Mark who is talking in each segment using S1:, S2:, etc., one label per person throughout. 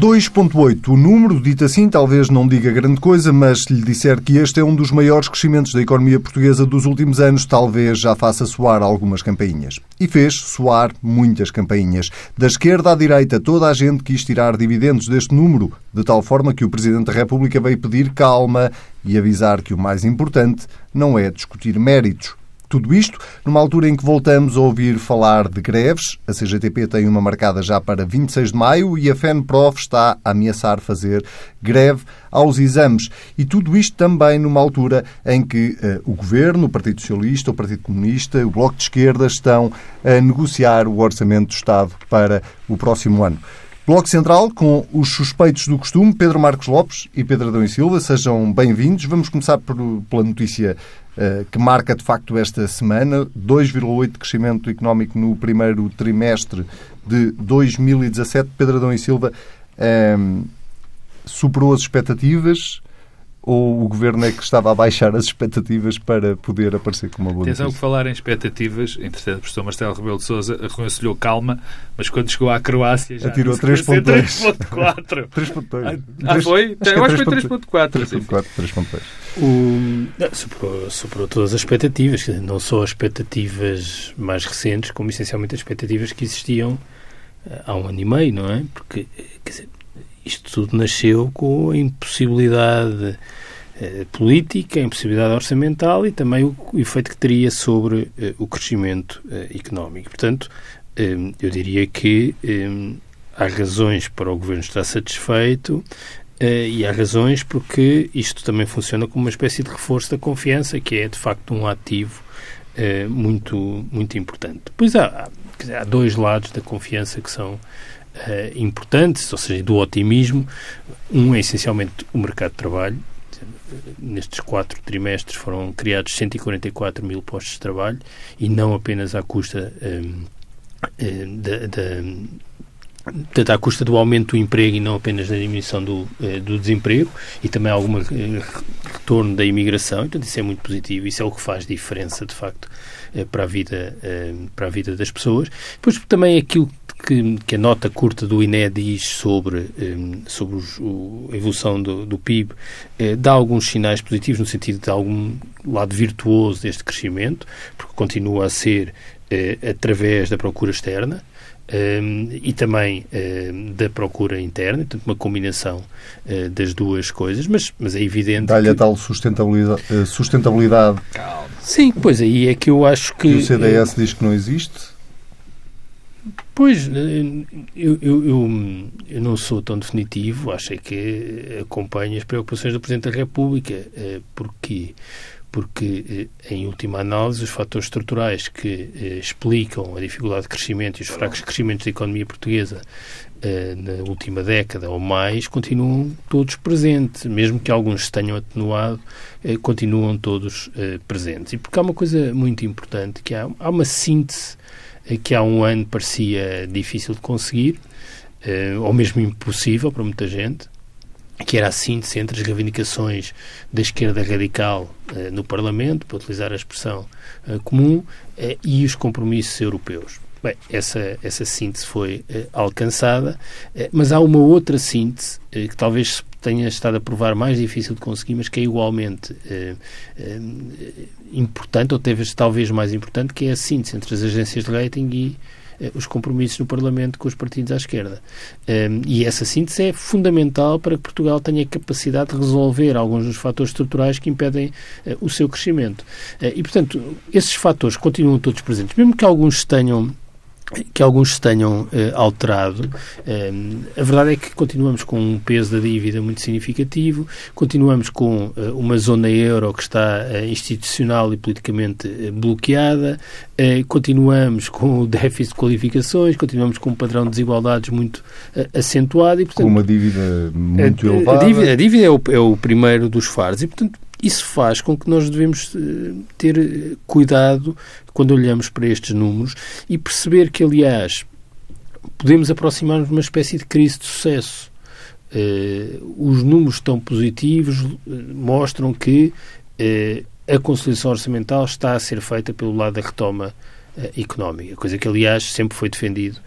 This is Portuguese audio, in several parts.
S1: 2.8. O número, dito assim, talvez não diga grande coisa, mas se lhe disser que este é um dos maiores crescimentos da economia portuguesa dos últimos anos, talvez já faça soar algumas campainhas. E fez soar muitas campainhas. Da esquerda à direita, toda a gente quis tirar dividendos deste número, de tal forma que o Presidente da República veio pedir calma e avisar que o mais importante não é discutir méritos, tudo isto numa altura em que voltamos a ouvir falar de greves. A CGTP tem uma marcada já para 26 de maio e a FENPROF está a ameaçar fazer greve aos exames. E tudo isto também numa altura em que uh, o Governo, o Partido Socialista, o Partido Comunista, o Bloco de Esquerda estão a negociar o Orçamento do Estado para o próximo ano. Bloco Central, com os suspeitos do costume, Pedro Marcos Lopes e Pedro Adão e Silva, sejam bem-vindos. Vamos começar por, pela notícia que marca de facto esta semana: 2,8% de crescimento económico no primeiro trimestre de 2017. Pedro Adão e Silva um, ehm, superou as expectativas ou o governo é que estava a baixar as expectativas para poder aparecer com uma boa
S2: Atenção que falar em expectativas, entretanto, o professor Marcelo Rebelo de Sousa aconselhou calma, mas quando chegou à Croácia já
S1: atirou
S2: 3.4.
S1: 3.2.
S2: Ah, foi?
S1: Acho
S2: Eu acho que foi
S1: 3.4. 3.2.
S3: O, superou, superou todas as expectativas, não só as expectativas mais recentes, como essencialmente as expectativas que existiam eh, há um ano e meio, não é? Porque, quer dizer, isto tudo nasceu com a impossibilidade eh, política, a impossibilidade orçamental e também o, efeito que teria sobre eh, o crescimento eh, económico. Portanto, eu diria que há razões para o Governo estar satisfeito e há razões porque isto também funciona como uma espécie de reforço da confiança, que é de facto um ativo muito, muito importante. Depois há, há dois lados da confiança que são uh, importantes, ou seja, do otimismo. Um é essencialmente o mercado de trabalho. Nestes quatro trimestres foram criados 144 mil postos de trabalho e não apenas à custa um, eh, da, da Portanto, à custa do aumento do emprego e não apenas da diminuição do, eh, do desemprego e também algum retorno da imigração. Então, isso é muito positivo. Isso é o que faz diferença, de facto, para a vida, para a vida das pessoas. Depois, também aquilo que, que, a nota curta do INE diz sobre, um, sobre os, o, a evolução do, do PIB eh, dá alguns sinais positivos no sentido de algum lado virtuoso deste crescimento, porque continua a ser eh, através da procura externa, um, e também um, da procura interna, portanto, uma combinação uh, das duas coisas, mas, mas é evidente.
S1: Dá-lhe que... a tal sustentabilidade. Sustentabilidade.
S3: Sim, pois aí é que eu acho que.
S1: E o CDS uh, diz que não existe?
S3: Pois, eh, eu, eu, eu, eu, não sou tão definitivo, acho que acompanho as preocupações do Presidente da República. Eh, porquê? Porque, eh, em última análise, os fatores estruturais que explicam a dificuldade de crescimento e os fracos crescimentos da economia portuguesa na última década ou mais continuam todos presentes, mesmo que alguns se tenham atenuado, continuam todos presentes. E porque há uma coisa muito importante, que há, há uma síntese que há um ano parecia difícil de conseguir, uh, ou mesmo impossível para muita gente, que era a síntese entre as reivindicações da esquerda radical uh, no Parlamento, para utilizar a expressão uh, comum, e os compromissos europeus. Bem, essa, essa síntese foi alcançada, mas há uma outra síntese que talvez tenha estado a provar mais difícil de conseguir, mas que é igualmente eh, eh, importante, ou talvez mais importante, que é a síntese entre as agências de rating e eh, os compromissos no Parlamento com os partidos à esquerda. Um, e essa síntese é fundamental para que Portugal tenha capacidade de resolver alguns dos fatores estruturais que impedem uh, o seu crescimento. Uh, e, portanto, esses fatores continuam todos presentes, mesmo que alguns tenham que alguns se tenham eh, alterado. Eh, a verdade é que continuamos com um peso da dívida muito significativo, continuamos com eh, uma zona euro que está eh, institucional e politicamente eh, bloqueada, continuamos com o déficit de qualificações, continuamos com um padrão de desigualdades muito acentuado. E,
S1: portanto, com uma dívida muito
S3: a,
S1: elevada.
S3: A dívida, a dívida é, o, é o primeiro dos faros e, portanto, isso faz com que nós devemos ter cuidado quando olhamos para estes números e perceber que, aliás, podemos aproximar-nos de uma espécie de crise de sucesso. Uh, os números tão positivos uh, mostram que uh, a conciliação orçamental está a ser feita pelo lado da retoma económica, coisa que, aliás, sempre foi defendido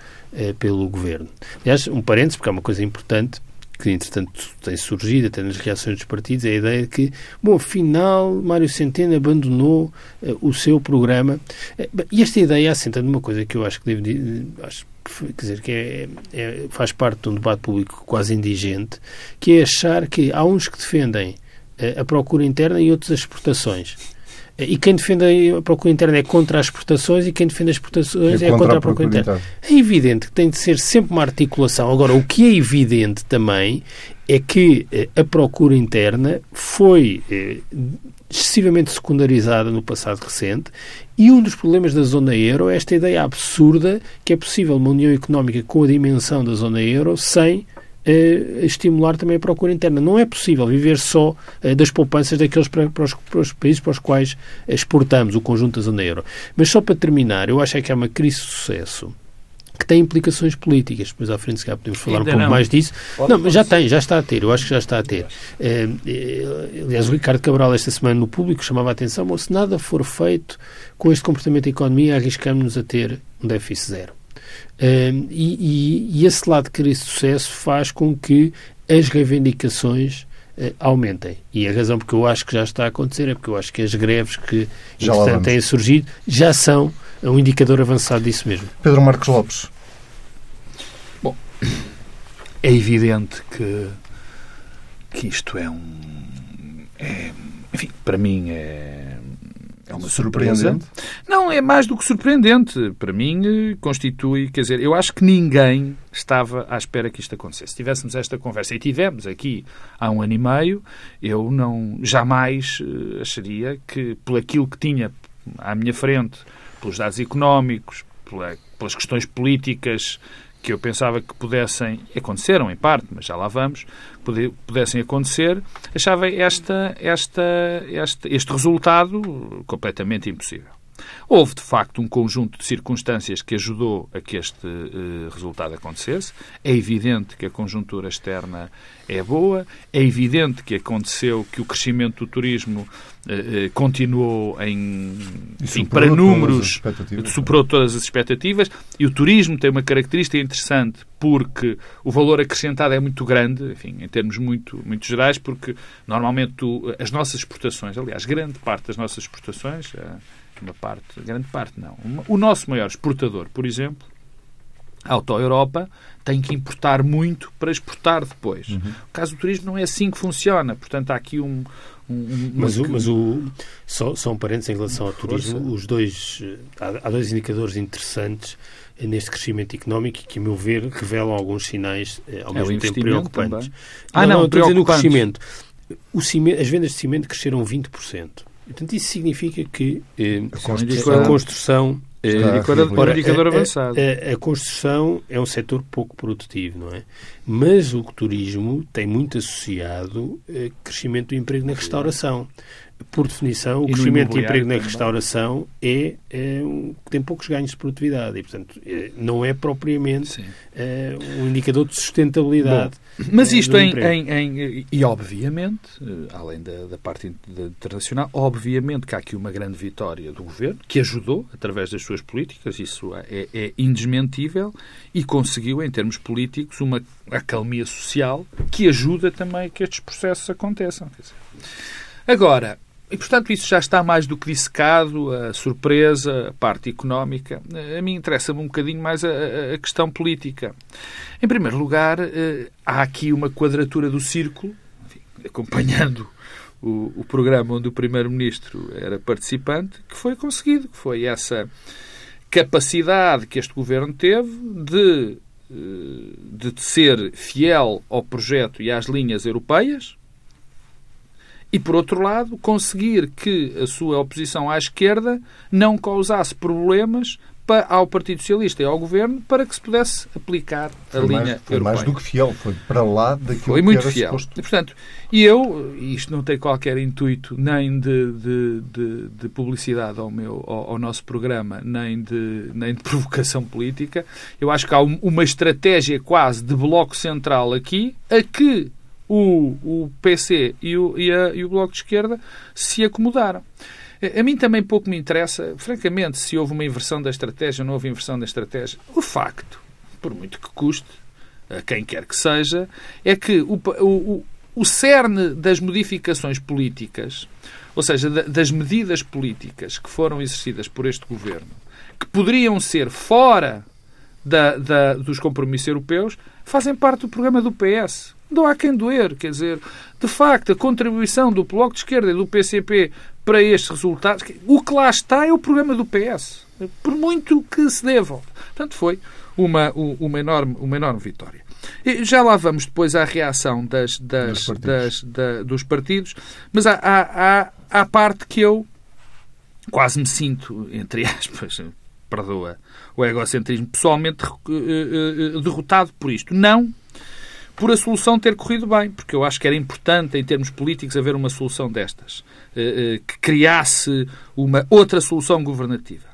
S3: pelo Governo. Aliás, um parênteses, porque é uma coisa importante, que entretanto tem surgido até nas reações dos partidos, é a ideia de que, bom, afinal, Mário Centeno abandonou uh, o seu programa. Uh, e esta ideia assenta numa coisa que eu acho que devo acho, quer dizer, que é, é, faz parte de um debate público quase indigente, que é achar que há uns que defendem a procura interna e outros as exportações. E quem defende a procura interna é contra as exportações e quem defende as exportações é, é contra, a procura, procura interna. É evidente que tem de ser sempre uma articulação. Agora, o que é evidente também é que eh, a procura interna foi eh, excessivamente secundarizada no passado recente e um dos problemas da zona euro é esta ideia absurda que é possível uma união económica com a dimensão da zona euro sem uh, estimular também a procura interna. Não é possível viver só uh, das poupanças daqueles para, para, os, para, os, países para os quais exportamos o conjunto da zona euro. Mas só para terminar, eu acho é que há uma crise de sucesso que tem implicações políticas. Depois à frente, se calhar, podemos falar Ainda um pouco não. mais disso. Pode, não, mas já tem, já está a ter. Eu acho que já está a ter. É, é, aliás, o Ricardo Cabral, esta semana no público, chamava a atenção: se nada for feito com este comportamento da economia, arriscamos-nos a ter um déficit zero e, e, e, esse lado de querer sucesso faz com que as reivindicações uh, aumentem. E a razão porque eu acho que já está a acontecer é porque eu acho que as greves que já têm surgido já são um indicador avançado disso mesmo.
S1: Pedro Marcos Lopes.
S2: Bom, é evidente que, que isto é um. É, enfim, para mim é é uma surpresa. Não, é mais do que surpreendente. Para mim, eh, constitui, quer dizer, eu acho que ninguém estava à espera que isto acontecesse. Se tivéssemos esta conversa, e tivemos aqui há um ano e meio, eu não jamais eh, acharia que, por aquilo que tinha à minha frente, pelos dados económicos, pelas questões políticas que eu pensava que pudessem, aconteceram em parte, mas já lá vamos, pudessem acontecer, achava esta, esta, este, este resultado completamente impossível. Houve, de facto, um conjunto de circunstâncias que ajudou a que este uh, resultado acontecesse. É evidente que a conjuntura externa é boa, é evidente que aconteceu que o crescimento do turismo uh, uh, continuou em, enfim, para números, superou todas as expectativas, e o turismo tem uma característica interessante porque o valor acrescentado é muito grande, enfim, em termos muito, muito gerais, porque normalmente tu, as nossas exportações, aliás, grande parte das nossas exportações uma parte, grande parte não. O nosso maior exportador, por exemplo, a Auto Europa, tem que importar muito para exportar depois. Uhum. O caso do turismo não é assim que funciona. Portanto, há aqui um. um
S3: mas, o, mas o, só, só um parênteses em relação ao turismo, Força. os dois, há, há, dois indicadores interessantes neste crescimento económico que, a meu ver, revelam alguns sinais eh, ao é mesmo tempo preocupantes. Também.
S2: Ah, não, não, não estou dizendo
S3: o crescimento. O cimento. As vendas de cimento cresceram 20%. Portanto, isso significa que eh, a construção
S2: é, indicador avançado.
S3: A, a, a, construção é um setor pouco produtivo, não é? Mas o turismo tem muito associado eh, crescimento do emprego na restauração por definição, o crescimento de emprego na restauração é, é um, tem poucos ganhos de produtividade e, portanto, é, não é propriamente é, um indicador de sustentabilidade.
S2: Bom, mas eh, isto em, em, em, E, obviamente, eh, além da, da parte internacional, obviamente que há aqui uma grande vitória do governo, que ajudou, através das suas políticas, isso é, é indesmentível, e conseguiu, em termos políticos, uma acalmia social que ajuda também a que estes processos aconteçam. Agora, e, portanto, isso já está mais do que dissecado, a surpresa, a parte económica. A mim interessa-me um bocadinho mais a, a, questão política. Em primeiro lugar, eh, há aqui uma quadratura do círculo, enfim, acompanhando o, o, programa onde o Primeiro-Ministro era participante, que foi conseguido, que foi essa capacidade que este governo teve de, eh, de ser fiel ao projeto e às linhas europeias, e, por outro lado, conseguir que a sua oposição à esquerda não causasse problemas ao Partido Socialista e ao Governo para que se pudesse aplicar a foi linha mais,
S1: Foi
S2: europeia.
S1: mais do que fiel, foi para lá daquilo
S2: foi muito
S1: que era
S2: fiel.
S1: Suposto.
S2: E, portanto, e eu, isto não tem qualquer intuito nem de, de, de, de publicidade ao, meu, ao, ao, nosso programa, nem de, nem de provocação política, eu acho que há uma estratégia quase de bloco central aqui a que o, o PC e o, e, a, e o Bloco de Esquerda se acomodaram. A mim também pouco me interessa, francamente, se houve uma inversão da estratégia ou não houve inversão da estratégia. O facto por muito que custe, a quem quer que seja, é que o, o, o cerne das modificações políticas, ou seja, das medidas políticas que foram exercidas por este governo, que poderiam ser fora da, da, dos compromissos europeus, fazem parte do programa do PS. Não há quem doer, quer dizer, de facto, a contribuição do Bloco de Esquerda e do PCP para estes resultados, o que lá está é o programa do PS, por muito que se a volta. Portanto, foi uma, uma, enorme, uma enorme vitória. E já lá vamos depois à reação das, das, partidos. Das, da, dos partidos, mas há, há, há, há parte que eu quase me sinto, entre aspas, perdoa o egocentrismo, pessoalmente eh, eh, derrotado por isto. Não por a solução ter corrido bem, porque eu acho que era importante, em termos políticos, haver uma solução destas, eh, que criasse uma outra solução governativa.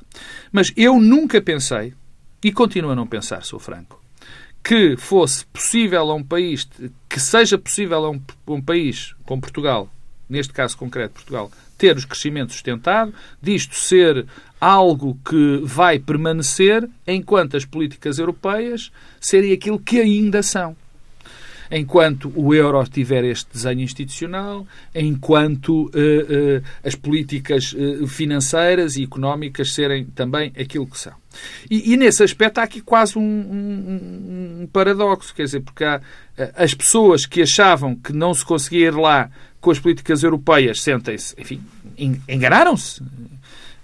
S2: Mas eu nunca pensei, e continuo a não pensar, sou franco, que fosse possível a um país, que seja possível a um, um país como Portugal, neste caso concreto Portugal, ter os crescimentos sustentado, disto ser algo que vai permanecer enquanto as políticas europeias serem aquilo que ainda são. Enquanto o euro tiver este desenho institucional, enquanto uh, uh, as políticas uh, financeiras e económicas serem também aquilo que são. E, e nesse aspecto há aqui quase um, um, um paradoxo, quer dizer, porque há as pessoas que achavam que não se conseguia ir lá com as políticas europeias sentem-se, enfim, enganaram-se.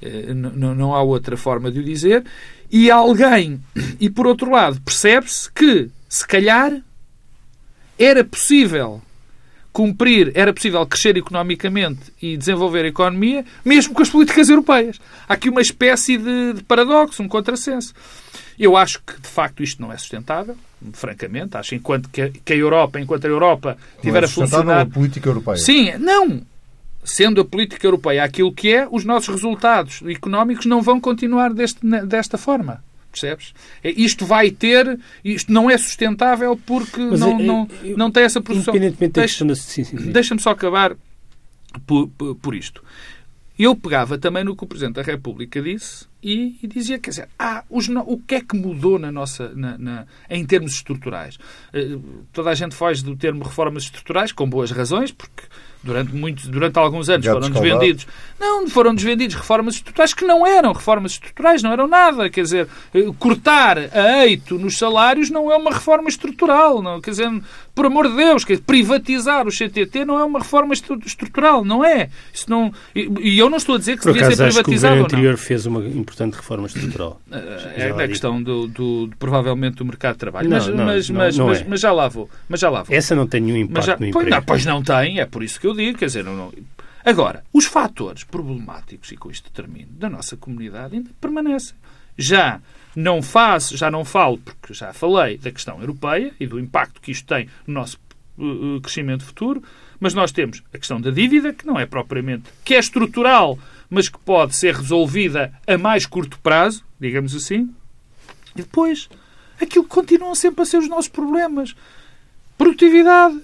S2: Eh, não há outra forma de o dizer. E alguém, e por outro lado, percebe-se que, se calhar, era possível cumprir, era possível crescer economicamente e desenvolver a economia, mesmo com as políticas europeias. Há aqui uma espécie de, de paradoxo, um contrassenso. Eu acho que, de facto, isto não é sustentável, francamente. Acho enquanto que a Europa, enquanto a Europa tiver é a funcionar...
S1: a política europeia.
S2: Sim, não sendo a política europeia aquilo que é, os nossos resultados económicos não vão continuar deste, desta forma. Percebes? É, isto vai ter, isto não é sustentável porque não, é, não, não tem essa produção.
S3: Independentemente
S2: Deixa,
S3: da
S2: Deixa-me só acabar por, por, por, isto. Eu pegava também no que o Presidente da República disse e, e dizia, quer dizer, ah, os, o que é que mudou na nossa, na, na, em termos estruturais? Uh, toda a gente foge do termo reformas estruturais, com boas razões, porque durante, muito, durante alguns anos foram desvendidos. Não, foram desvendidos reformas estruturais que não eram reformas estruturais, não eram nada. Quer dizer, eh, cortar a eito nos salários não é uma reforma estrutural. Não, quer dizer, por amor de Deus, quer privatizar o CTT não é uma reforma estrutural, não é. Isso não, e, eu não estou a dizer que
S3: por
S2: devia ser privatizado.
S3: o anterior fez uma importante reforma estrutural.
S2: É a questão do, do, provavelmente do mercado de trabalho. Não, mas, não, mas, não, mas, mas, é. mas, já lá vou. Mas já lá vou.
S3: Essa não tem nenhum impacto já,
S2: no
S3: pois,
S2: não, pois não tem, é por isso que eu digo, quer dizer, não. Agora, os fatores problemáticos, e com isto termino, da nossa comunidade ainda permanecem. Já não faço, já não falo, porque já falei da questão europeia e do impacto que isto tem no nosso uh, crescimento futuro, mas nós temos a questão da dívida, que não é propriamente, que é estrutural, mas que pode ser resolvida a mais curto prazo, digamos assim. E depois, aquilo que continuam sempre a ser os nossos problemas. Produtividade,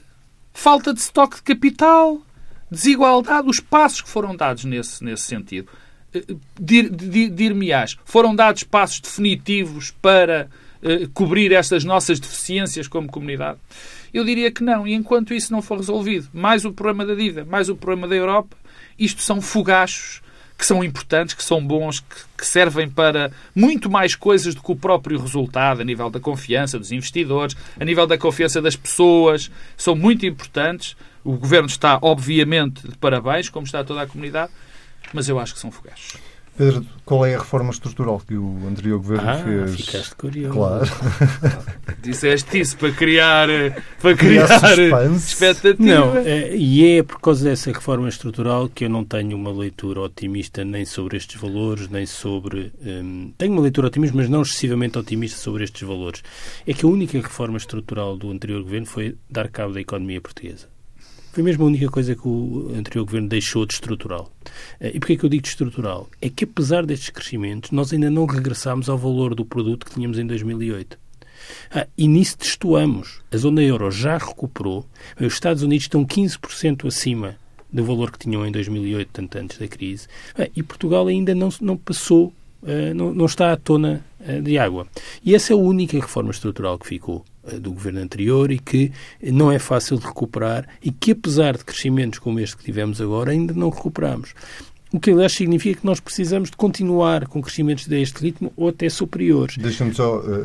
S2: falta de estoque de capital, desigualdade, os passos que foram dados nesse, nesse sentido. Eh, dir-me-ás, foram dados passos definitivos para uh, cobrir estas nossas deficiências como comunidade? Eu diria que não. E enquanto isso não for resolvido, mais o problema da dívida, mais o problema da Europa, isto são fogachos que são importantes, que são bons, que, que, servem para muito mais coisas do que o próprio resultado, a nível da confiança dos investidores, a nível da confiança das pessoas, são muito importantes. O governo está, obviamente, de parabéns, como está toda a comunidade, mas eu acho que são fogachos.
S1: Pedro, qual é a reforma estrutural que o anterior governo
S3: ah,
S1: fez?
S3: Ficaste curioso.
S1: Claro.
S2: Disseste isso para criar, para criar, expectativa.
S3: Não, é, e é por causa dessa reforma estrutural que eu não tenho uma leitura otimista nem sobre estes valores, nem sobre. Hum, tenho uma leitura otimista, mas não excessivamente otimista sobre estes valores. É que a única reforma estrutural do anterior governo foi dar cabo da economia portuguesa. Foi mesmo a única coisa que o anterior governo deixou de estrutural. Eh, e porquê que eu digo de estrutural? É que apesar destes crescimentos, nós ainda não regressámos ao valor do produto que tínhamos em 2008. Ah, e nisso destoamos. A zona euro já recuperou. Os Estados Unidos estão 15% acima do valor que tinham em 2008, tanto antes da crise. Ah, e Portugal ainda não, não passou, ah, não, não está à tona de água. E essa é a única reforma estrutural que ficou do governo anterior e que não é fácil de recuperar e que, apesar de crescimentos como este que tivemos agora, ainda não recuperamos. O que, aliás, significa que nós precisamos de continuar com crescimentos deste ritmo ou até superiores.
S1: Deixa-me só, eh,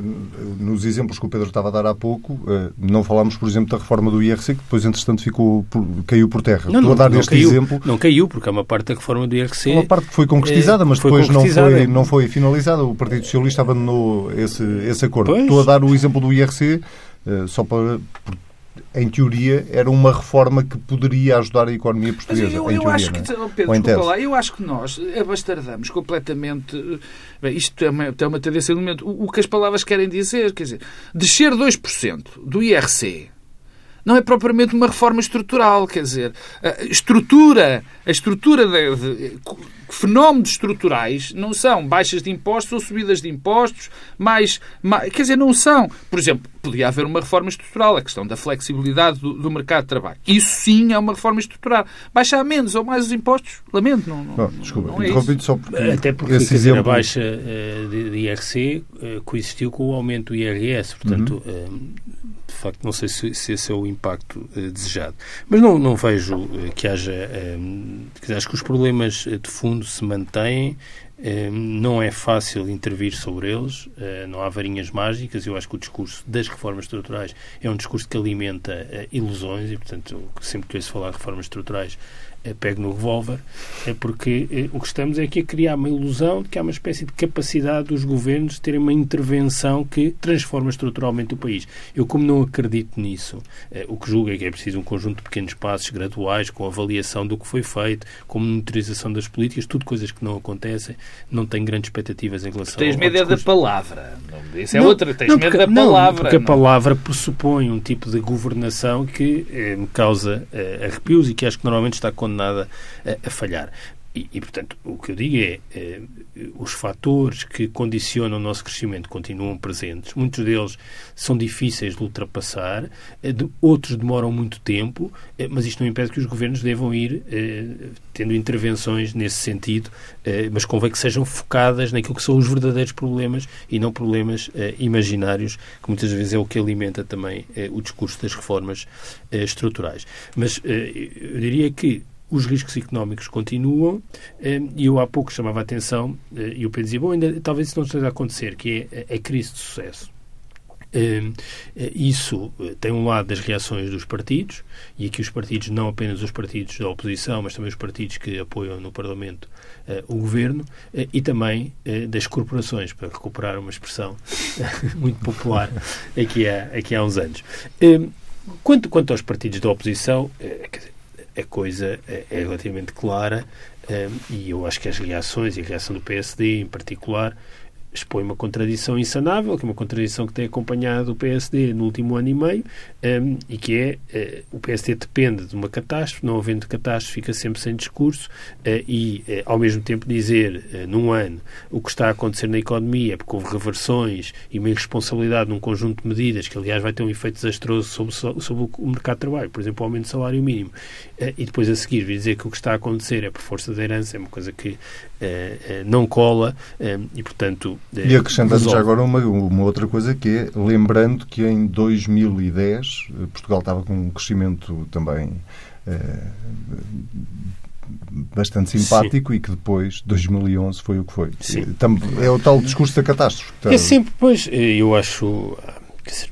S1: nos exemplos que o Pedro estava a dar há pouco, eh, não falámos, por exemplo, da reforma do IRC, que depois, entretanto, ficou, caiu por terra.
S3: Não, Estou não, a dar não este caiu, exemplo. Não caiu, porque há uma parte da reforma do IRC.
S1: Uma parte que foi concretizada, mas depois concretizada. Não, foi, não foi finalizada. O Partido Socialista abandonou esse, esse acordo. Pois. Estou a dar o exemplo do IRC eh, só para em teoria, era uma reforma que poderia ajudar a economia portuguesa.
S2: eu,
S1: eu teoria,
S2: acho que, é? Pedro, lá, eu acho que nós abastardamos completamente. Bem, isto é uma, é uma tendência do momento. O, o que as palavras querem dizer, quer dizer, descer 2% do IRC não é propriamente uma reforma estrutural, quer dizer, a estrutura, a estrutura de, de, fenómenos estruturais não são baixas de impostos ou subidas de impostos, mais, mais, quer dizer, não são. Por exemplo, podia haver uma reforma estrutural, a questão da flexibilidade do, do mercado de trabalho. Isso sim é uma reforma estrutural. Baixar menos ou mais os impostos, lamento, não, não,
S1: desculpa,
S2: não é
S1: só porque
S3: Até porque esse exemplo... a baixa uh, de, IRC uh, coexistiu com o aumento do IRS, portanto, uhum. De facto, não sei se, se esse é o impacto uh, desejado. Mas não, não vejo uh, que haja. Uh, acho que os problemas de fundo se mantêm. não é fácil intervir sobre eles, não há varinhas mágicas. Eu acho que o discurso das reformas estruturais é um discurso que alimenta ilusões e, portanto, sempre que ouço falar de reformas estruturais, pego no revólver, é porque é, o que estamos é aqui a criar uma ilusão de que há uma espécie de capacidade dos governos de terem uma intervenção que transforma estruturalmente o país. Eu, como não acredito nisso, é, o que julgo é que é preciso um conjunto de pequenos passos graduais, com avaliação do que foi feito, com monitorização das políticas, tudo coisas que não acontecem, não tenho grandes expectativas em relação
S2: Tens medo
S3: é
S2: da palavra. Isso é não, outra. Tens não, medo da palavra. Não,
S3: porque a palavra pressupõe um tipo de governação que eh, me causa eh, arrepios e que acho que normalmente está condenado nada a, a falhar. E, e, portanto, o que eu digo é, eh, os fatores que condicionam o nosso crescimento continuam presentes. Muitos deles são difíceis de ultrapassar, eh, de, outros demoram muito tempo, eh, mas isto não impede que os governos devam ir eh, tendo intervenções nesse sentido, eh, mas convém que sejam focadas naquilo que são os verdadeiros problemas e não problemas eh, imaginários, que muitas vezes é o que alimenta também o discurso das reformas estruturais. Mas eu diria que os riscos económicos continuam eh, e eu há pouco chamava a atenção eh, e o Pedro dizia, bom, ainda, talvez isso não esteja a acontecer, que é a crise de sucesso. Eh, isso tem um lado das reações dos partidos, e aqui os partidos, não apenas os partidos da oposição, mas também os partidos que apoiam no Parlamento o governo, e também das corporações, para recuperar uma expressão muito popular aqui há, aqui há uns anos. Quanto, quanto aos partidos da oposição, a coisa é, é relativamente clara um, e eu acho que as reações e a reação do PSD em particular expõe uma contradição insanável, que é uma contradição que tem acompanhado o PSD no último ano e meio, um, e que é uh, o PSD depende de uma catástrofe, não havendo catástrofe fica sempre sem discurso, uh, e uh, ao mesmo tempo dizer num ano o que está a acontecer na economia, porque houve reversões e uma irresponsabilidade num conjunto de medidas, que aliás vai ter um efeito desastroso sobre, sobre o mercado de trabalho, por exemplo, o aumento do salário mínimo, e depois a seguir vir dizer que o que está a acontecer é por força da herança, é uma coisa que não cola, e portanto
S1: e acrescentando já agora uma, uma outra coisa que é, lembrando que em 2010 eh, Portugal estava com um crescimento também eh, bastante simpático Sim. e que depois, 2011, foi o que foi. Sim. É o tal discurso da catástrofe.
S3: É sempre, pois, eu acho... Quer dizer,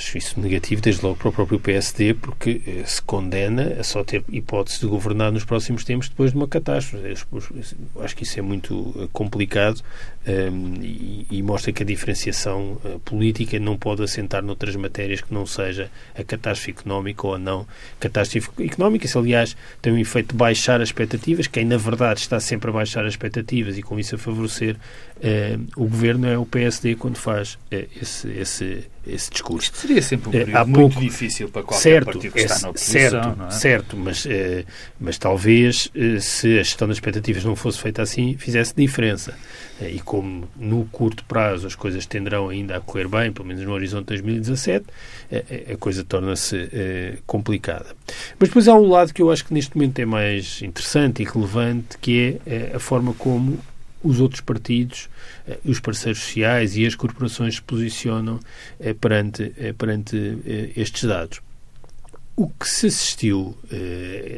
S3: acho isso negativo, desde logo para o próprio PSD, porque eh, se condena a só ter hipótese de governar nos próximos tempos depois de uma catástrofe. Acho que isso é muito eh, complicado um, ehm, e, e, mostra que a diferenciação uh, política não pode assentar noutras matérias que não seja a catástrofe económica ou a não catástrofe económica. Isso, aliás, tem um efeito de baixar as expectativas. Quem, na verdade, está sempre a baixar as expectativas e com isso a favorecer uh, o governo é o PSD quando faz uh, esse, esse esse discurso.
S2: Isto seria sempre um período é, muito pouco, difícil para qualquer certo, partido que está na oposição.
S3: Certo,
S2: é?
S3: certo mas, eh, mas talvez eh, se a gestão das expectativas não fosse feita assim, fizesse diferença. Eh, e como no curto prazo as coisas tenderão ainda a correr bem, pelo menos no horizonte de 2017, a coisa torna-se complicada. Mas depois há um lado que eu acho que neste momento é mais interessante e relevante, que é a forma como os outros partidos, eh, os parceiros sociais e as corporações se posicionam eh, perante, eh, perante estes dados. O que se assistiu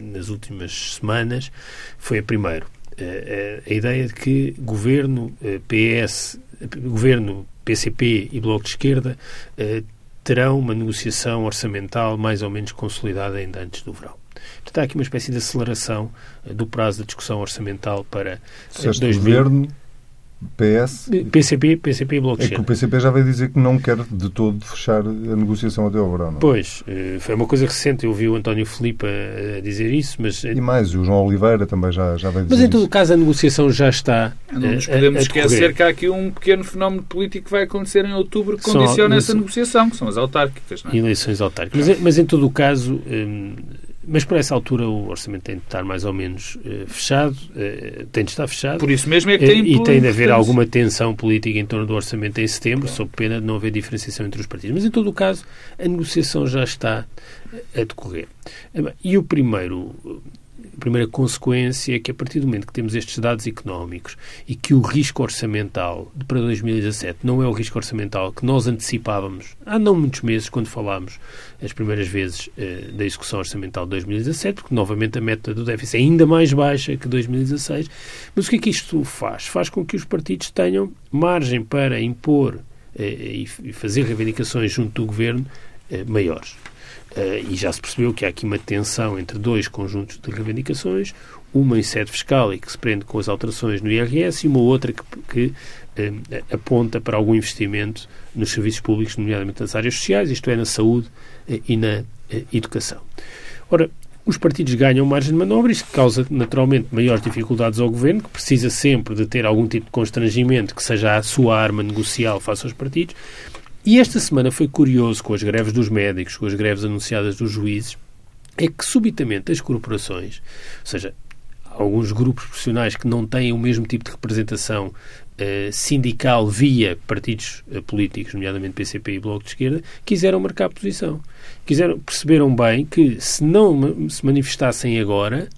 S3: nas últimas semanas foi, primeiro, a ideia de que governo PS, governo PCP e Bloco de Esquerda terão uma negociação orçamental mais ou menos consolidada ainda antes do verão. Portanto, há aqui uma espécie de aceleração eh, do prazo da discussão orçamental para
S1: Sexto 2000. governo, PS...
S3: PCP, PCP e Bloco
S1: É que o PCP já veio dizer que não quer de todo fechar a negociação até ao verão. Não? É?
S3: Pois, eh, foi uma coisa recente. Eu vi o António Filipe a dizer isso, mas...
S1: E mais, o João Oliveira também já, já veio dizer
S3: Mas em todo
S1: isso.
S3: caso a negociação já está
S2: Não nos podemos a, a esquecer que há aqui um pequeno fenómeno político que vai acontecer em outubro que condiciona essa negociação, que são as autárquicas. Não é?
S3: Eleições autárquicas. Mas, mas em todo o caso... Hum, mas por essa altura o orçamento tem de estar mais ou menos uh, fechado, uh, tem de estar fechado.
S2: Por isso mesmo é que tem uh,
S3: E tem de haver alguma tensão política em torno do orçamento em setembro, sob pena de não haver diferenciação entre os partidos. Mas em todo o caso, a negociação já está a decorrer. E o primeiro a primeira consequência é que, a partir do momento que temos estes dados económicos e que o risco orçamental para 2017 não é o risco orçamental que nós antecipávamos há não muitos meses, quando falámos as primeiras vezes eh, da execução orçamental de 2017, porque novamente a meta do déficit é ainda mais baixa que 2016. Mas o que é que isto faz? Faz com que os partidos tenham margem para impor eh, e fazer reivindicações junto do governo eh, maiores. Uh, e já se percebeu que há aqui uma tensão entre dois conjuntos de reivindicações, uma em sede fiscal e que se prende com as alterações no IRS e uma outra que, que uh, aponta para algum investimento nos serviços públicos, nomeadamente nas áreas sociais, isto é, na saúde uh, e na educação. Ora, os partidos ganham margem de manobra, isto causa naturalmente maiores dificuldades ao governo, que precisa sempre de ter algum tipo de constrangimento que seja a sua arma negocial face aos partidos, e esta semana foi curioso com as greves dos médicos, com as greves anunciadas dos juízes, é que subitamente as corporações, ou seja, alguns grupos profissionais que não têm o mesmo tipo de representação eh, sindical via partidos eh, políticos, nomeadamente PCP e Bloco de Esquerda, quiseram marcar posição. Quiseram, perceberam bem que se não se manifestassem agora,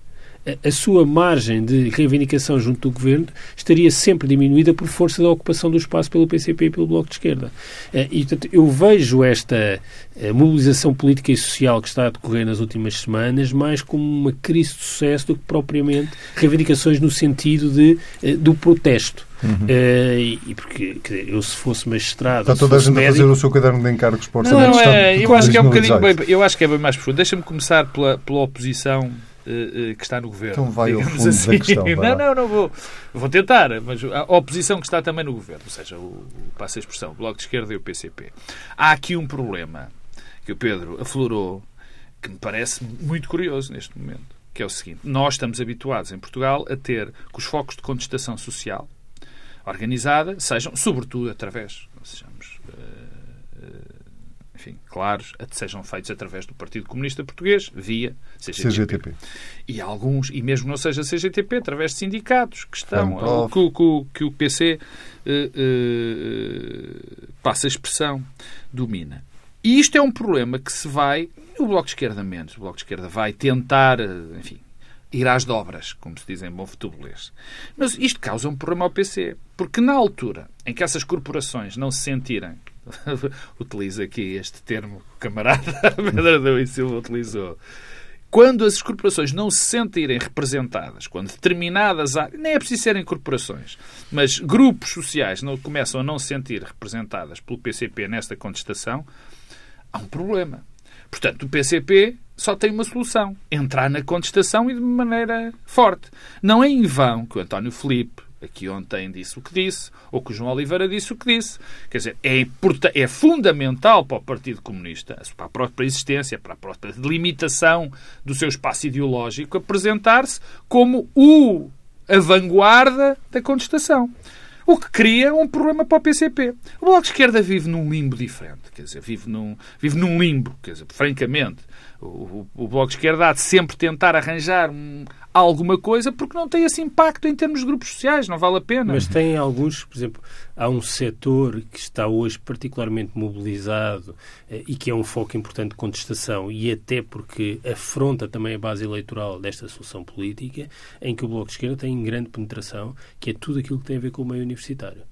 S3: a sua margem de reivindicação junto do governo estaria sempre diminuída por força da ocupação do espaço pelo PCP e pelo Bloco de Esquerda. Eh, e, portanto, eu vejo esta eh, mobilização política e social que está a decorrer nas últimas semanas mais como uma crise de sucesso do que propriamente reivindicações no sentido de, eh, do protesto. Uhum. Uh, e porque dizer, eu, se fosse magistrado.
S1: Está toda a gente médico... a fazer o seu caderno de encargos para o orçamento.
S2: Não, é, eu acho que é um bocadinho bem, eu acho que é bem mais profundo. Deixa-me começar pela, pela oposição que está no governo.
S1: Então vai ao fundo assim. da questão.
S2: não, não, não vou. Vou tentar, mas a oposição que está também no governo, ou seja, o, passa a expressão, o Bloco de Esquerda e o PCP. Há aqui um problema que o Pedro aflorou que me parece muito curioso neste momento, que é o seguinte. Nós estamos habituados em Portugal a ter que os focos de contestação social organizada sejam, sobretudo, através, sejamos uh, enfim, claros, sejam feitos através do Partido Comunista Português, via CGTP. CGTP. E alguns, e mesmo não seja CGTP, através de sindicatos que estão, que, que, que, o PC uh, uh, passa a expressão, domina. E isto é um problema que se vai, o Bloco de Esquerda menos, o Bloco de Esquerda vai tentar, enfim, ir às dobras, como se diz em bom futebolês. Mas isto causa um problema ao PC, porque na altura em que essas corporações não se sentirem utilizo aqui este termo que o camarada Pedro Adão e Silva utilizou. Quando as corporações não se sentirem representadas, quando determinadas áreas, nem é preciso serem corporações, mas grupos sociais não, começam a não se sentir representadas pelo PCP nesta contestação, há um problema. Portanto, o PCP só tem uma solução: entrar na contestação e de maneira forte. Não é em vão que o António Felipe aqui ontem disse o que disse, ou que o João Oliveira disse o que disse. Quer dizer, é, é fundamental para o Partido Comunista, para a própria existência, para a própria delimitação do seu espaço ideológico, apresentar-se como o a vanguarda da contestação. O que cria um problema para o PCP. O Bloco de Esquerda vive num limbo diferente, quer dizer, vive num, vive num limbo, quer dizer, francamente. O, o, Bloco de Esquerda há de sempre tentar arranjar um, alguma coisa porque não tem esse impacto em termos de grupos sociais, não vale a pena.
S3: Mas tem alguns, por exemplo, há um setor que está hoje particularmente mobilizado eh, e que é um foco importante de contestação e até porque afronta também a base eleitoral desta solução política, em que o Bloco de Esquerda tem grande penetração, que é tudo aquilo que tem a ver com o meio universitário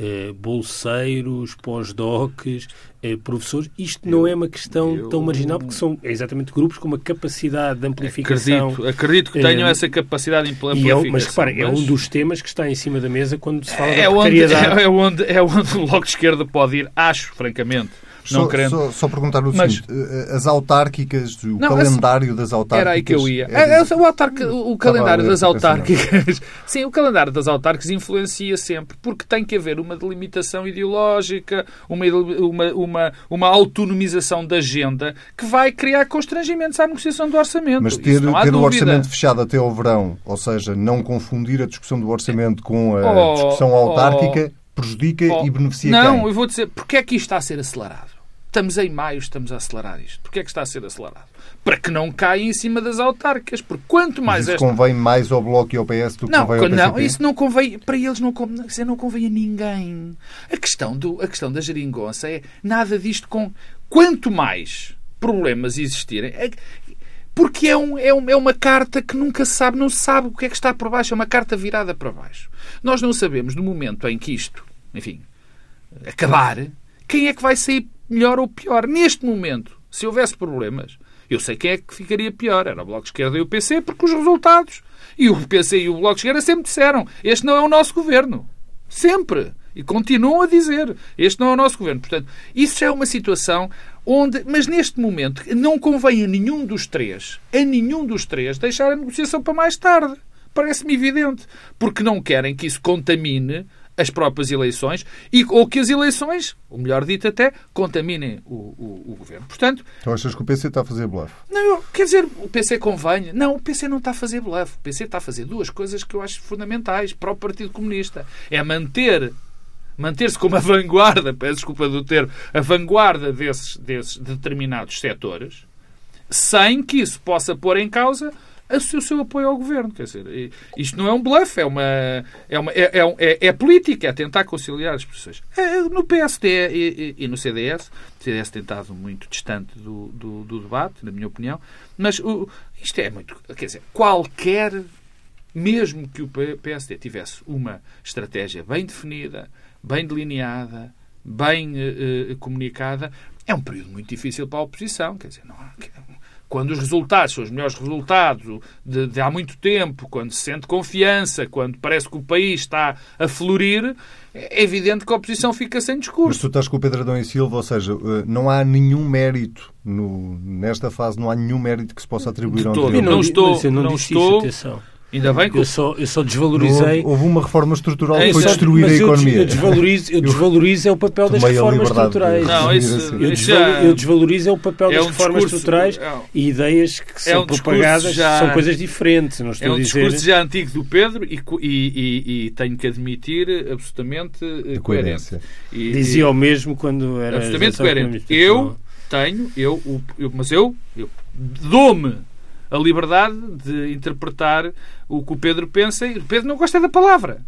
S3: eh, bolseiros, pós-docs, eh, professores. Isto não é uma questão eu, tão marginal, porque são exatamente grupos com uma capacidade de amplificação.
S2: Acredito, acredito que tenham eh, essa capacidade de amplificação.
S3: É, mas repare, mas... é um dos temas que está em cima da mesa quando se fala
S2: é
S3: da
S2: onde, é, é, onde, é onde o Bloco de Esquerda pode ir, acho, francamente. Não
S1: só,
S2: querendo...
S1: só, só perguntar o Mas... seguinte: eh, as autárquicas, o não, calendário das autárquicas.
S2: Era aí que eu ia. É, o, autarca, o calendário das autárquicas. Sim, o calendário das autárquicas influencia sempre, porque tem que haver uma delimitação ideológica, uma, uma, uma, uma autonomização da agenda que vai criar constrangimentos à negociação do orçamento.
S1: Mas ter, ter o orçamento fechado até ao verão, ou seja, não confundir a discussão do orçamento com a oh, discussão autárquica. Oh, prejudica oh, e beneficia
S2: Não,
S1: quem?
S2: eu vou dizer, porque é que isto está a ser acelerado? Estamos em maio, estamos a acelerar isto. Porquê é que está a ser acelerado? Para que não caia em cima das autárquicas. Porque quanto mais
S1: Mas isso esta... convém mais ao Bloco e ao PS do que
S2: não,
S1: convém ao
S2: PCP? Não, isso não convém... Para eles não, convém, isso não convém a ninguém. A questão, do, a questão da geringonça é nada disto com... Quanto mais problemas existirem... É, porque é, um, é, um, é uma carta que nunca se sabe, não se sabe o que é que está por baixo. É uma carta virada para baixo. Nós não sabemos, no momento em que isto, enfim, acabar, quem é que vai sair melhor ou pior. Neste momento, se houvesse problemas, eu sei quem é que ficaria pior. Era o Bloco de Esquerda e o PC, porque os resultados. E o PC e o Bloco de Esquerda sempre disseram: este não é o nosso governo. Sempre. E continuam a dizer: este não é o nosso governo. Portanto, isso é uma situação onde. Mas neste momento, não convém a nenhum dos três, a nenhum dos três, deixar a negociação para mais tarde. Parece-me evidente. Porque não querem que isso contamine as próprias eleições e, ou que as eleições, ou melhor dito até, contaminem o, o, o governo. Portanto,
S1: então achas que o PC está a fazer bluff?
S2: Não, quer dizer, o PC convém. Não, o PC não está a fazer bluff. O PC está a fazer duas coisas que eu acho fundamentais para o Partido Comunista. É manter manter-se como a vanguarda, peço desculpa do termo, a vanguarda desses, desses determinados setores, sem que isso possa pôr em causa o seu apoio ao governo. Quer dizer, isto não é um bluff, é uma é, uma, é, é, é política, é tentar conciliar as posições. É, no PSD e, e, no CDS, o CDS tem estado muito distante do, do, do debate, na minha opinião, mas o, isto é muito. Quer dizer, qualquer. Mesmo que o PSD tivesse uma estratégia bem definida, bem delineada, bem uh, comunicada, é um período muito difícil para a oposição. Quer dizer, não há, quando os resultados são os melhores resultados de, de, há muito tempo, quando se sente confiança, quando parece que o país está a florir, é evidente que a oposição fica sem discurso.
S1: Mas tu estás com o Pedro Adão e Silva, ou seja, eh, não há nenhum mérito no, nesta fase, não há nenhum mérito que se possa atribuir ao
S2: anterior. Não, não estou, não, não estou, Ainda bem que
S3: eu só, eu só desvalorizei.
S1: Houve, uma reforma estrutural que foi destruir a economia.
S3: Eu, desvalorizo, eu desvalorizo é o papel das reformas estruturais.
S2: Não, isso,
S3: eu, desvalorizo, é, eu desvalorizo é o papel é das um reformas discurso, estruturais é, e ideias que são é um propagadas já, são coisas diferentes. Não estou
S2: é um
S3: a dizer...
S2: discurso já antigo do Pedro e, e, e, e tenho que admitir absolutamente eh, de coerente.
S3: E, Dizia o mesmo quando era.
S2: Absolutamente coerente. Eu tenho, eu, eu, mas eu, eu dou-me a liberdade de interpretar o que o Pedro pensa e o Pedro não gosta da palavra.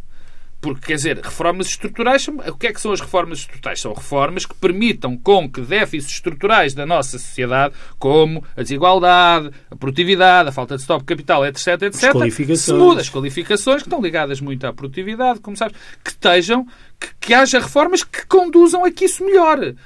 S2: Porque, quer dizer, reformas estruturais, o que é que são as reformas estruturais? São reformas que permitam com que déficits estruturais da nossa sociedade, como a desigualdade, a produtividade, a falta de stop capital, etc, etc, se muda as qualificações, que estão ligadas muito à produtividade, como sabes, que estejam, que, que haja reformas que conduzam a que isso melhore.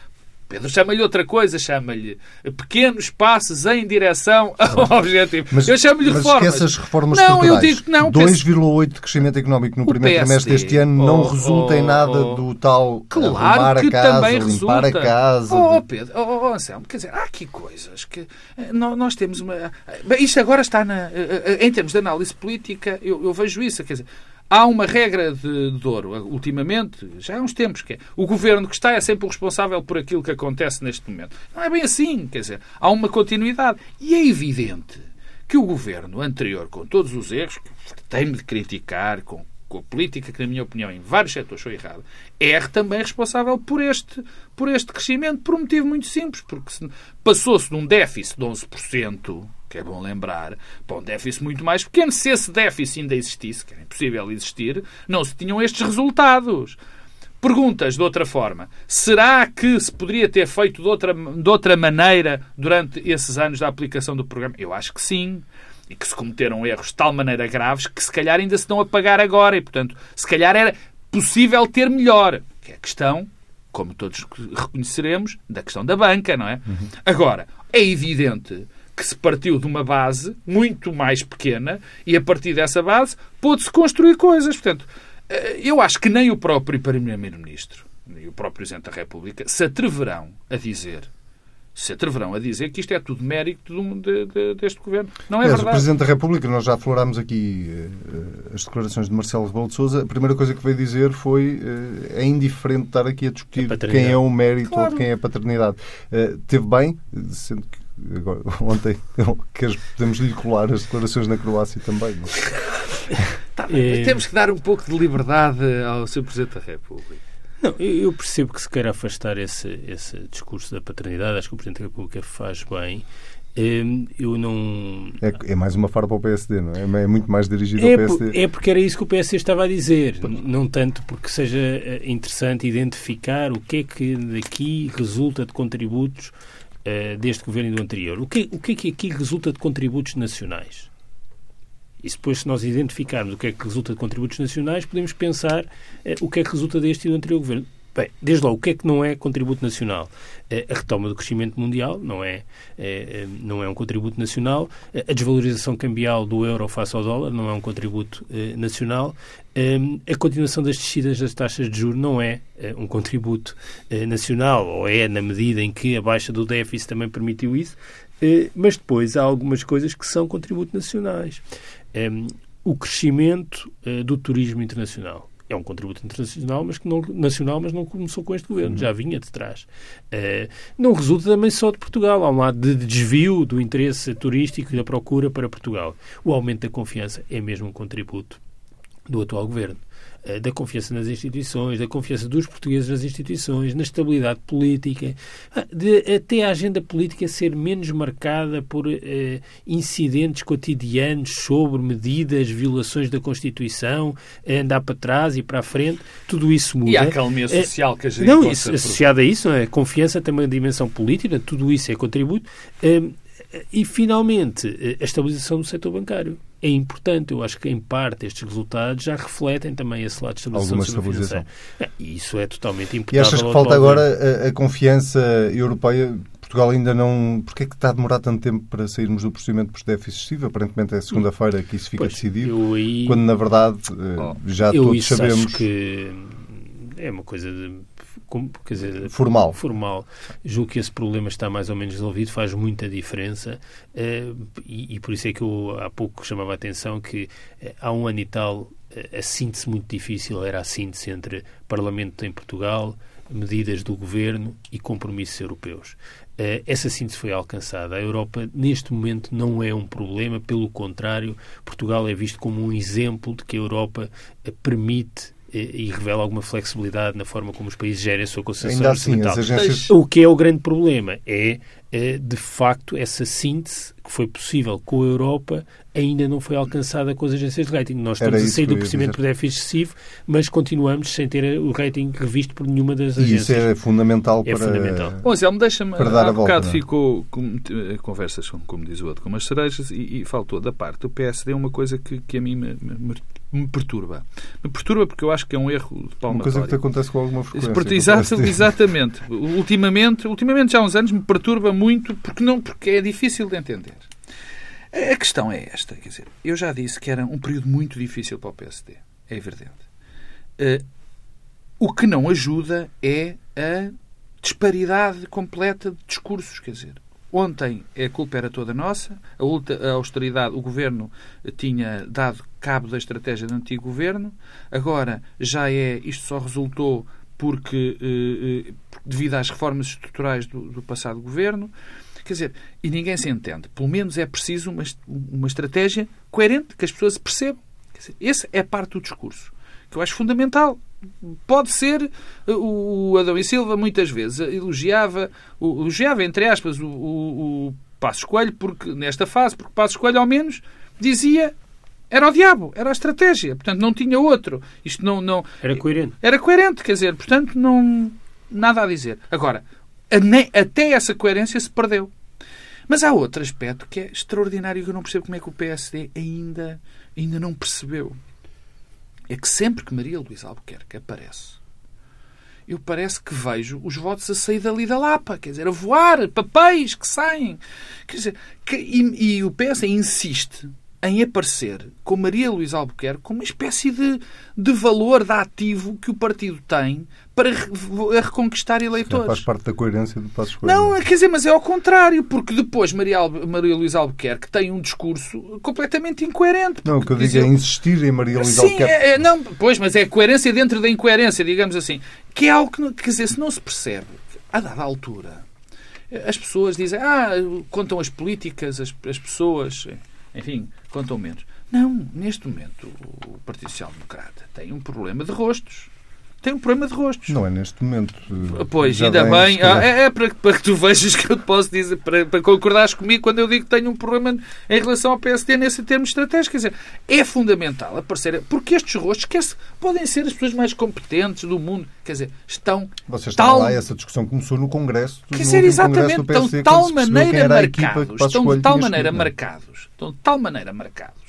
S2: Pedro chama-lhe outra coisa, chama-lhe pequenos passos em direção ao objetivo.
S1: Mas,
S2: eu chamo-lhe reformas.
S1: Mas essas reformas não, eu digo que não. 2,8% de crescimento económico no primeiro PSD, trimestre deste ano não oh, resulta oh, em nada oh, do tal
S2: claro
S1: arrumar
S2: que
S1: a casa,
S2: também resulta.
S1: a casa.
S2: Oh, Pedro, oh, oh, Anselmo, quer dizer, há aqui coisas que eh, nós temos uma... Bem, isto agora está na... Eh, eh, em termos de análise política, eu, eu vejo isso, quer dizer, Há uma regra de, de ouro, ultimamente, já há uns tempos, que é o governo que está é sempre o responsável por aquilo que acontece neste momento. Não é bem assim, quer dizer, há uma continuidade. E é evidente que o governo anterior, com todos os erros, que tem-me de criticar, com, com a política que, na minha opinião, em vários setores foi errada, é também responsável por este, por este crescimento, por um motivo muito simples, porque passou-se de um déficit de 11%, que é bom lembrar, para um déficit muito mais pequeno. Se esse déficit ainda existisse, que era impossível existir, não se tinham estes resultados. Perguntas de outra forma. Será que se poderia ter feito de outra, de outra maneira durante esses anos da aplicação do programa? Eu acho que sim. E que se cometeram erros de tal maneira graves que se calhar ainda se estão a pagar agora. E, portanto, se calhar era possível ter melhor. Que é a questão, como todos reconheceremos, da questão da banca, não é? Uhum. Agora, é evidente que se partiu de uma base muito mais pequena e a partir dessa base pôde-se construir coisas. Portanto, eh, eu acho que nem o próprio Primeiro-Ministro, nem o próprio Presidente da República se atreverão a dizer se atreverão a dizer que isto é tudo mérito de, de, deste governo. Não é, é verdade.
S1: O Presidente da República, nós já aflorámos aqui uh, as declarações de Marcelo Rebelo de Sousa, a primeira coisa que veio dizer foi uh, é indiferente estar aqui a discutir a quem é o mérito claro. ou quem é a paternidade. Uh, teve bem, sendo que agora, ontem podemos lhe colar as declarações na Croácia também.
S2: Tá, é... Temos que dar um pouco de liberdade ao Sr. Presidente da República.
S3: Não, eu percebo que se queira afastar esse, esse discurso da paternidade, acho que o Presidente da República faz bem. Hum, eu não.
S1: É, é, mais uma farpa ao PSD, não é? É muito mais dirigido é, ao PSD.
S3: É porque era isso que o PSD estava a dizer. Não tanto porque seja eh, interessante identificar o que é que daqui resulta de contributos uh, deste governo e do anterior. O que, o que é que aqui resulta de contributos nacionais? E depois, se nós identificarmos o que é que resulta de contributos nacionais, podemos pensar eh, o que é que resulta deste e do anterior governo. Bem, desde logo, o que é que não é contributo nacional? Eh, a retoma do crescimento mundial não é, é, não é um contributo nacional. A desvalorização cambial do euro face ao dólar não é um contributo é, nacional. A continuação das descidas das taxas de juros não é um contributo nacional, ou é na medida em que a baixa do déficit também permitiu isso. Mas depois há algumas coisas que são contributos nacionais o crescimento do turismo internacional. É um contributo internacional, mas que não, nacional, mas não começou com este governo, uhum. já vinha de trás. Uh, não resulta também só de Portugal. Há um lado de desvio do interesse turístico e da procura para Portugal. O aumento da confiança é mesmo um contributo do atual governo. Eh, da confiança nas instituições, da confiança dos portugueses nas instituições, na estabilidade política, ah, de até a agenda política ser menos marcada por uh, incidentes cotidianos sobre medidas, violações da Constituição, andar para trás e para a frente, tudo isso muda.
S2: E a acalmia social que a gente
S3: Não, isso, associada a isso, não é? a confiança tem uma dimensão política, tudo isso é contributo. Uh, e, finalmente, a estabilização do setor bancário é importante. Eu acho que, em parte, estes resultados já refletem também esse lado de estabilização. Alguma estabilização. É, isso é totalmente importante.
S1: E achas que falta agora a, a, confiança europeia? Portugal ainda não. Porquê é que está a demorar tanto tempo para sairmos do procedimento por déficit excessivo? Aparentemente é segunda-feira que isso fica pois, decidido. Aí, quando, na verdade, oh, já todos sabemos.
S3: que é uma coisa de quer dizer,
S1: formal.
S3: formal. Julgo que esse problema está mais ou menos resolvido, faz muita diferença uh, e, e, por isso é que eu há pouco chamava a atenção que uh, há um ano e tal uh, a síntese muito difícil era a síntese entre Parlamento em Portugal, medidas do Governo e compromissos europeus. Essa síntese foi alcançada. A Europa, neste momento, não é um problema, pelo contrário, Portugal é visto como um exemplo de que a Europa permite e revela alguma flexibilidade na forma como os países gerem a sua concessão
S1: assim, agências...
S3: O que é o grande problema? É, é, de facto, essa síntese que foi possível com a Europa ainda não foi alcançada com as agências de rating. Nós estamos a sair do procedimento por déficit excessivo, mas continuamos sem ter o rating revisto por nenhuma das agências.
S1: E isso é fundamental
S3: é
S1: para...
S3: Fundamental.
S2: Bom, Zé, me deixa-me... Para dar a, volta, bocado não? É? ficou com, conversas, como diz o outro, com umas cerejas e, e, faltou da parte do PSD uma coisa que, que a mim me, me, me perturba. Me perturba porque eu acho que é um erro de palmatório.
S1: Uma coisa que te acontece com alguma frequência.
S2: Exato, exatamente. ultimamente, ultimamente, já há uns anos, me perturba muito porque, não, porque é difícil de entender. A questão é esta, quer dizer, eu já disse que era um período muito difícil para o PSD, é evidente. Uh, o que não ajuda é a disparidade completa de discursos, quer dizer, Ontem a culpa era toda nossa, a, austeridade, o governo tinha dado cabo da estratégia do antigo governo, agora já é, isto só resultou porque, eh, eh, devido às reformas estruturais do, do passado governo. Quer dizer, e ninguém se entende. Pelo menos é preciso uma, uma estratégia coerente, que as pessoas percebam. Dizer, esse é parte do discurso, que eu acho fundamental. Pode ser, o Adão e Silva muitas vezes elogiava, elogiava entre aspas, o, o, o Passos Coelho porque, nesta fase, porque Passos Coelho ao menos dizia Era o diabo, era a estratégia. Portanto, não tinha outro. Isto não, não...
S3: Era coerente.
S2: Era coerente, quer dizer, portanto, não... Nada a dizer. Agora, até essa coerência se perdeu. Mas há outro aspecto que é extraordinário que eu não percebo como é que o PSD ainda, ainda não percebeu. É que sempre que Maria Luísa Albuquerque aparece, eu parece que vejo os votos a sair dali da Lapa, quer dizer, a voar, papéis que saem. Quer dizer, que, e, e o PS insiste em aparecer com Maria Luísa Albuquerque como uma espécie de, de valor de ativo que o partido tem para re, reconquistar eleitores.
S1: faz parte da coerência do Passo Escolha.
S2: Não, quer dizer, mas é ao contrário, porque depois Maria, Maria Luísa Albuquerque tem um discurso completamente incoerente.
S1: Não, o que eu digo é insistir em Maria Luísa
S2: Sim,
S1: Albuquerque.
S2: É, é, não, pois, mas é coerência dentro da incoerência, digamos assim. Que é algo que, quer dizer, se não se percebe, a dada altura, as pessoas dizem, ah, contam as políticas, as, as pessoas enfim, ao menos. Não, neste momento o Partido Social Democrata tem um problema de rostos. Tem um problema de rostos.
S1: Não é neste momento.
S2: Pois, ainda bem. Ah, é, é para, para, que tu vejas que eu te posso dizer, para, para concordares comigo quando eu digo que tenho um problema em relação ao PSD nesse termo estratégico. Quer dizer, é fundamental aparecer. Porque estes rostos quer podem ser as pessoas mais competentes do mundo. Quer dizer, estão.
S1: Vocês estão tal... lá, essa discussão começou no Congresso.
S2: Quer dizer, exatamente. PSD, estão de tal maneira marcados. Estão de tal maneira marcados. Estão de tal maneira marcados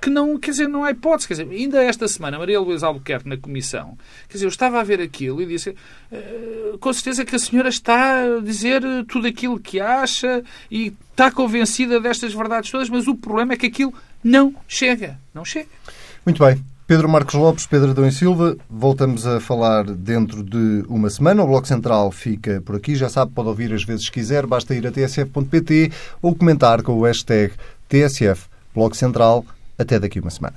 S2: que não, quer dizer, não há hipótese. Quer dizer, ainda esta semana, Maria Luísa Albuquerque na comissão, quer dizer, eu estava a ver aquilo e disse, uh, com certeza que a senhora está a dizer tudo aquilo que acha e está convencida destas verdades todas, mas o problema é que aquilo não chega. Não chega.
S1: Muito bem. Pedro Marcos Lopes, Pedro Adão e Silva, voltamos a falar dentro de uma semana. O Bloco Central fica por aqui. Já sabe, pode ouvir as vezes que quiser. Basta ir a tsf.pt ou comentar com o hashtag TSF Bloco Central. Até daqui uma semana.